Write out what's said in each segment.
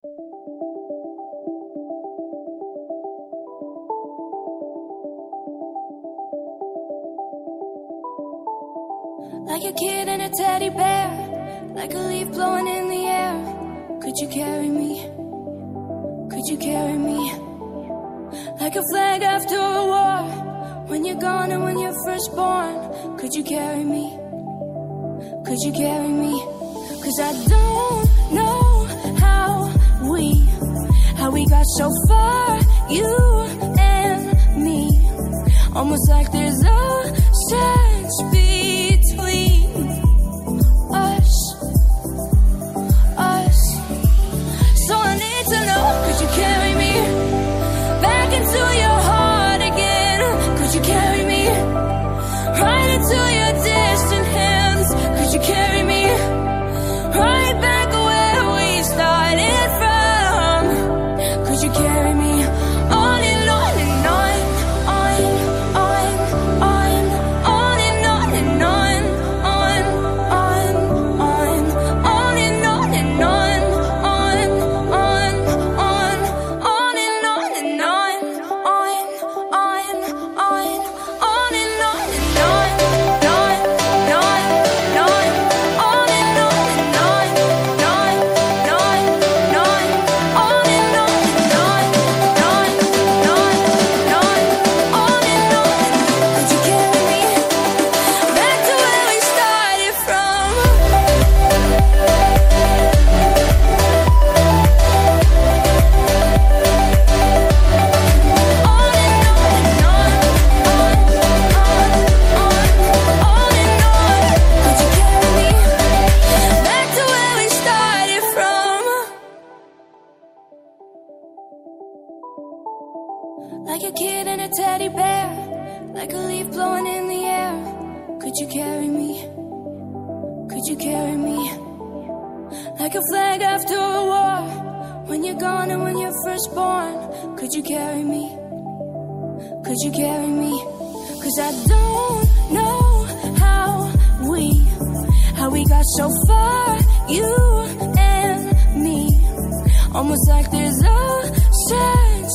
Like a kid and a teddy bear, like a leaf blowing in the air. Could you carry me? Could you carry me? Like a flag after a war, when you're gone and when you're first born. Could you carry me? Could you carry me? Cause I don't know how we got so far, you and me. Almost like there's a sense between us, us. So I need to know, could you carry carry me? Like a flag after a war, when you're gone and when you're first born. Could you carry me? Could you carry me? Cause I don't know how we, how we got so far, you and me. Almost like there's a sense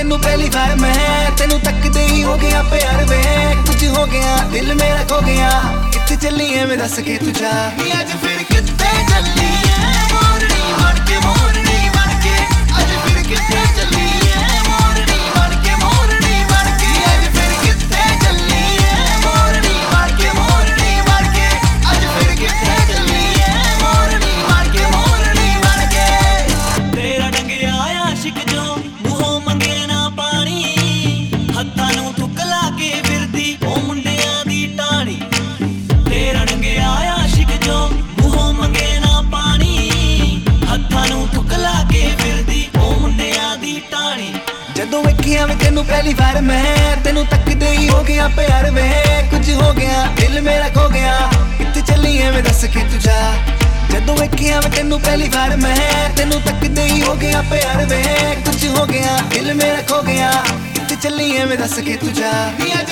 ਤੈਨੂੰ ਪਹਿਲੀ ਵਾਰ ਮੈਂ ਤੈਨੂੰ ਤੱਕਦੇ ਹੀ ਹੋ ਗਿਆ ਪਿਆਰ ਵੇ ਕੁਝ ਹੋ ਗਿਆ ਦਿਲ ਮੇਰਾ ਖੋ ਗਿਆ ਕਿੱਥੇ ਚੱਲੀ ਐਵੇਂ ਦੱਸ ਕੇ ਤੂੰ ਜਾ ਨੀ ਅੱਜ ਫਿਰ ਕਿੱਥੇ ਚੱਲੀ ਐ ਮੋਰਨੀ ਬਣ ਕੇ ਮੋਰਨੀ ਬਣ ਕੇ ਅੱਜ ਫਿਰ ਕਿੱਥੇ ਚੱਲੀ दुनिया पे यार में कुछ हो ਗਿਆ, ਦਿਲ ਮੇਰਾ ਖੋ ਗਿਆ। ਕਿੱਥੇ ਚੱਲੀ ਐਵੇਂ ਦੱਸ ਕੇ ਤੂੰ ਜਾ। ਜਦੋਂ ਵੇਖਿਆ ਮੈਂ ਤੈਨੂੰ ਪਹਿਲੀ ਵਾਰ ਮੈਂ, ਤੈਨੂੰ ਤੱਕਦੇ ਹੀ ਹੋ ਗਿਆ ਪਿਆਰ ਵੇ, ਕੁਝ ਹੋ ਗਿਆ, ਦਿਲ ਮੇਰਾ ਖੋ ਗਿਆ। ਕਿੱਥੇ ਚੱਲੀ ਐਵੇਂ ਦੱਸ ਕੇ ਤੂੰ ਜਾ। ਨੀ ਅੱਜ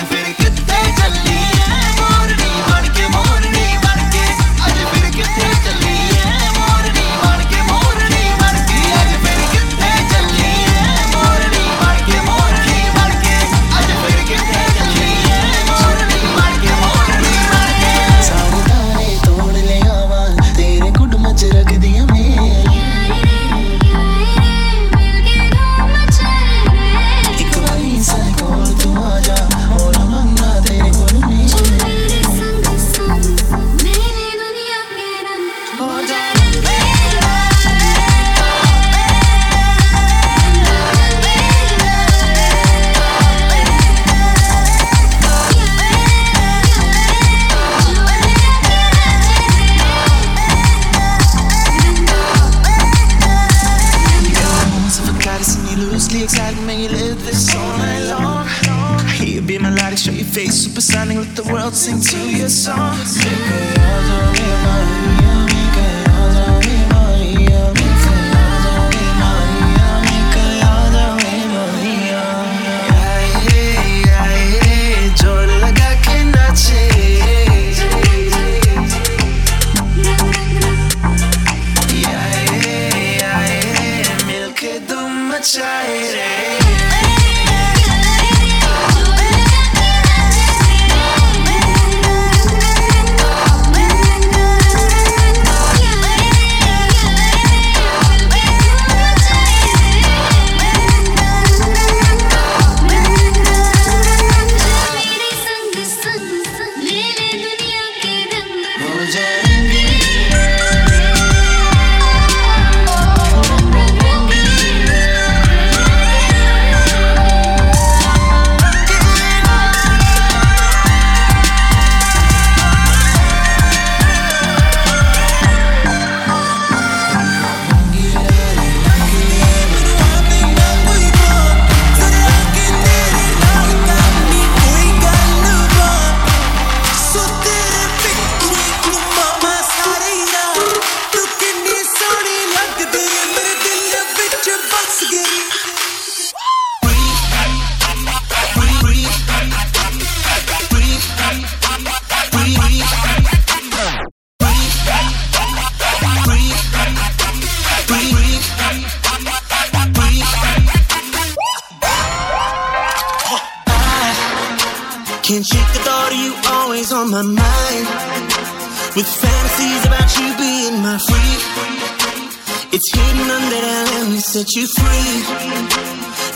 It's hidden under the land that set you free.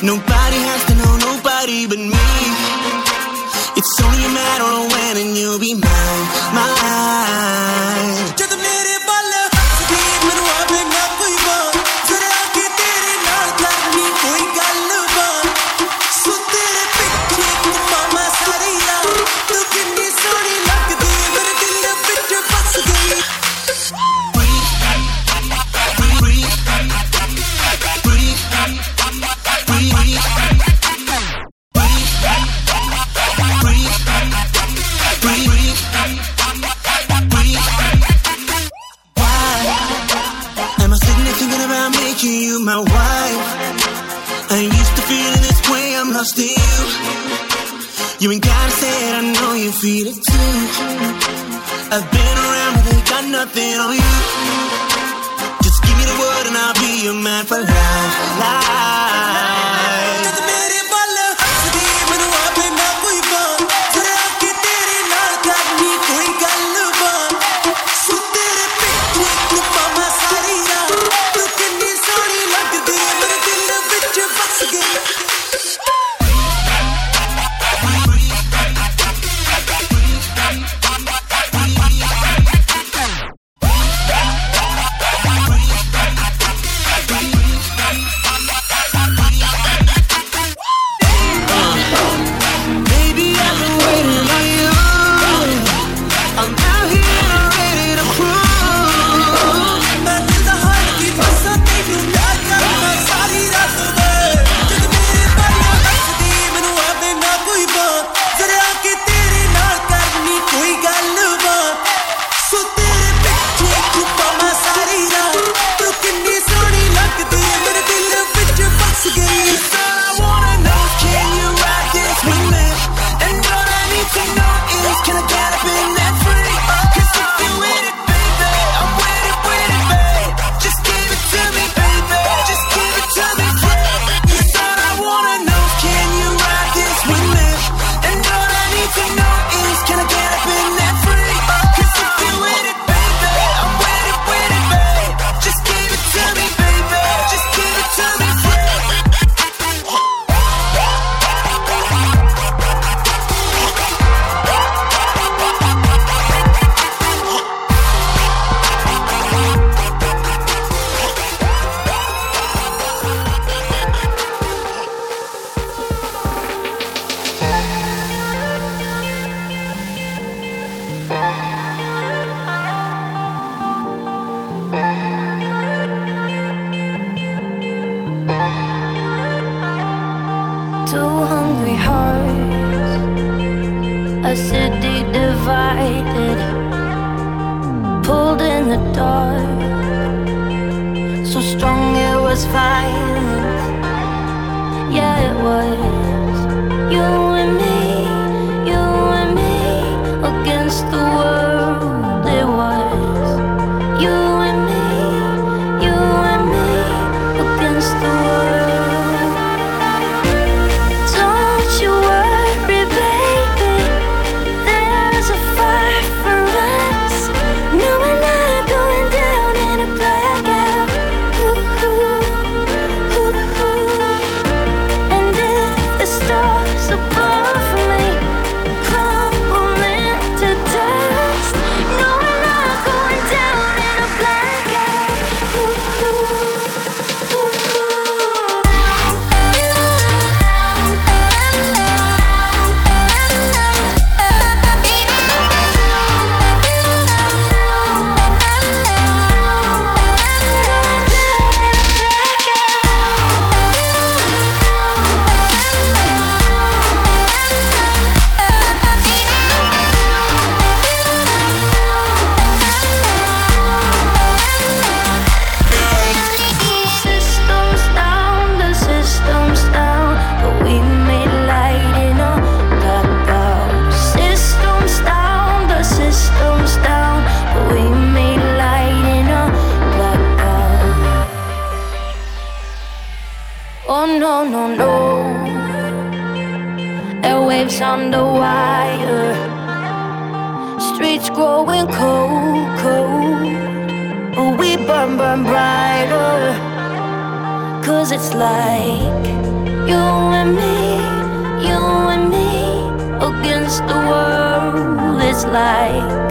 Nobody has to know nobody but me. It's only a matter of when, and you'll be mine, mine. under wire. Streets growing cold, cold. We burn, burn brighter. Cause it's like you and me, you and me against the world. It's like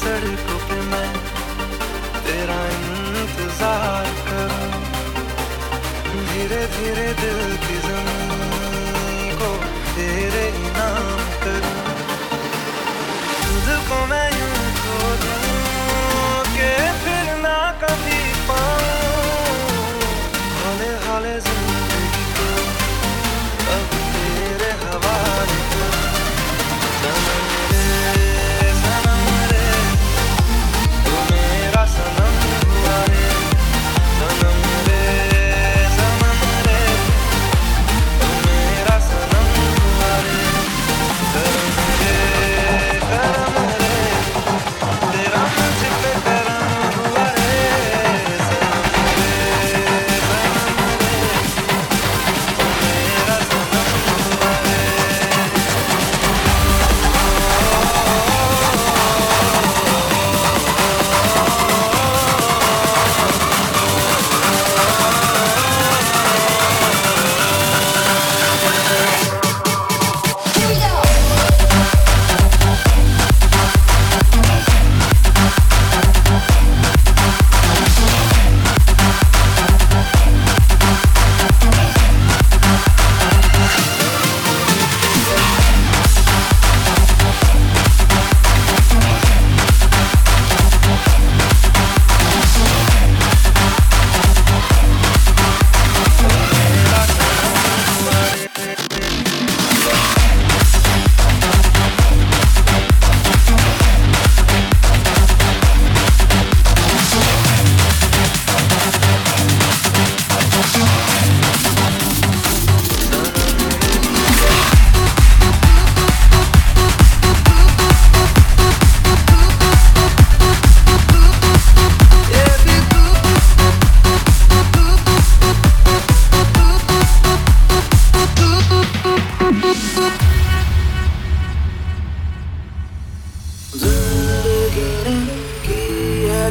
सड़कों पे मैं तेरा इंतज़ार करूँ। धीरे धीरे दिल की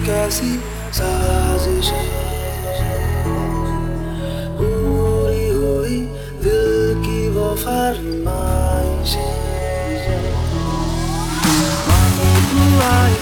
कैसी साजिश पूरी हुई दिल की वो फरमाइश आई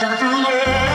Bring me back?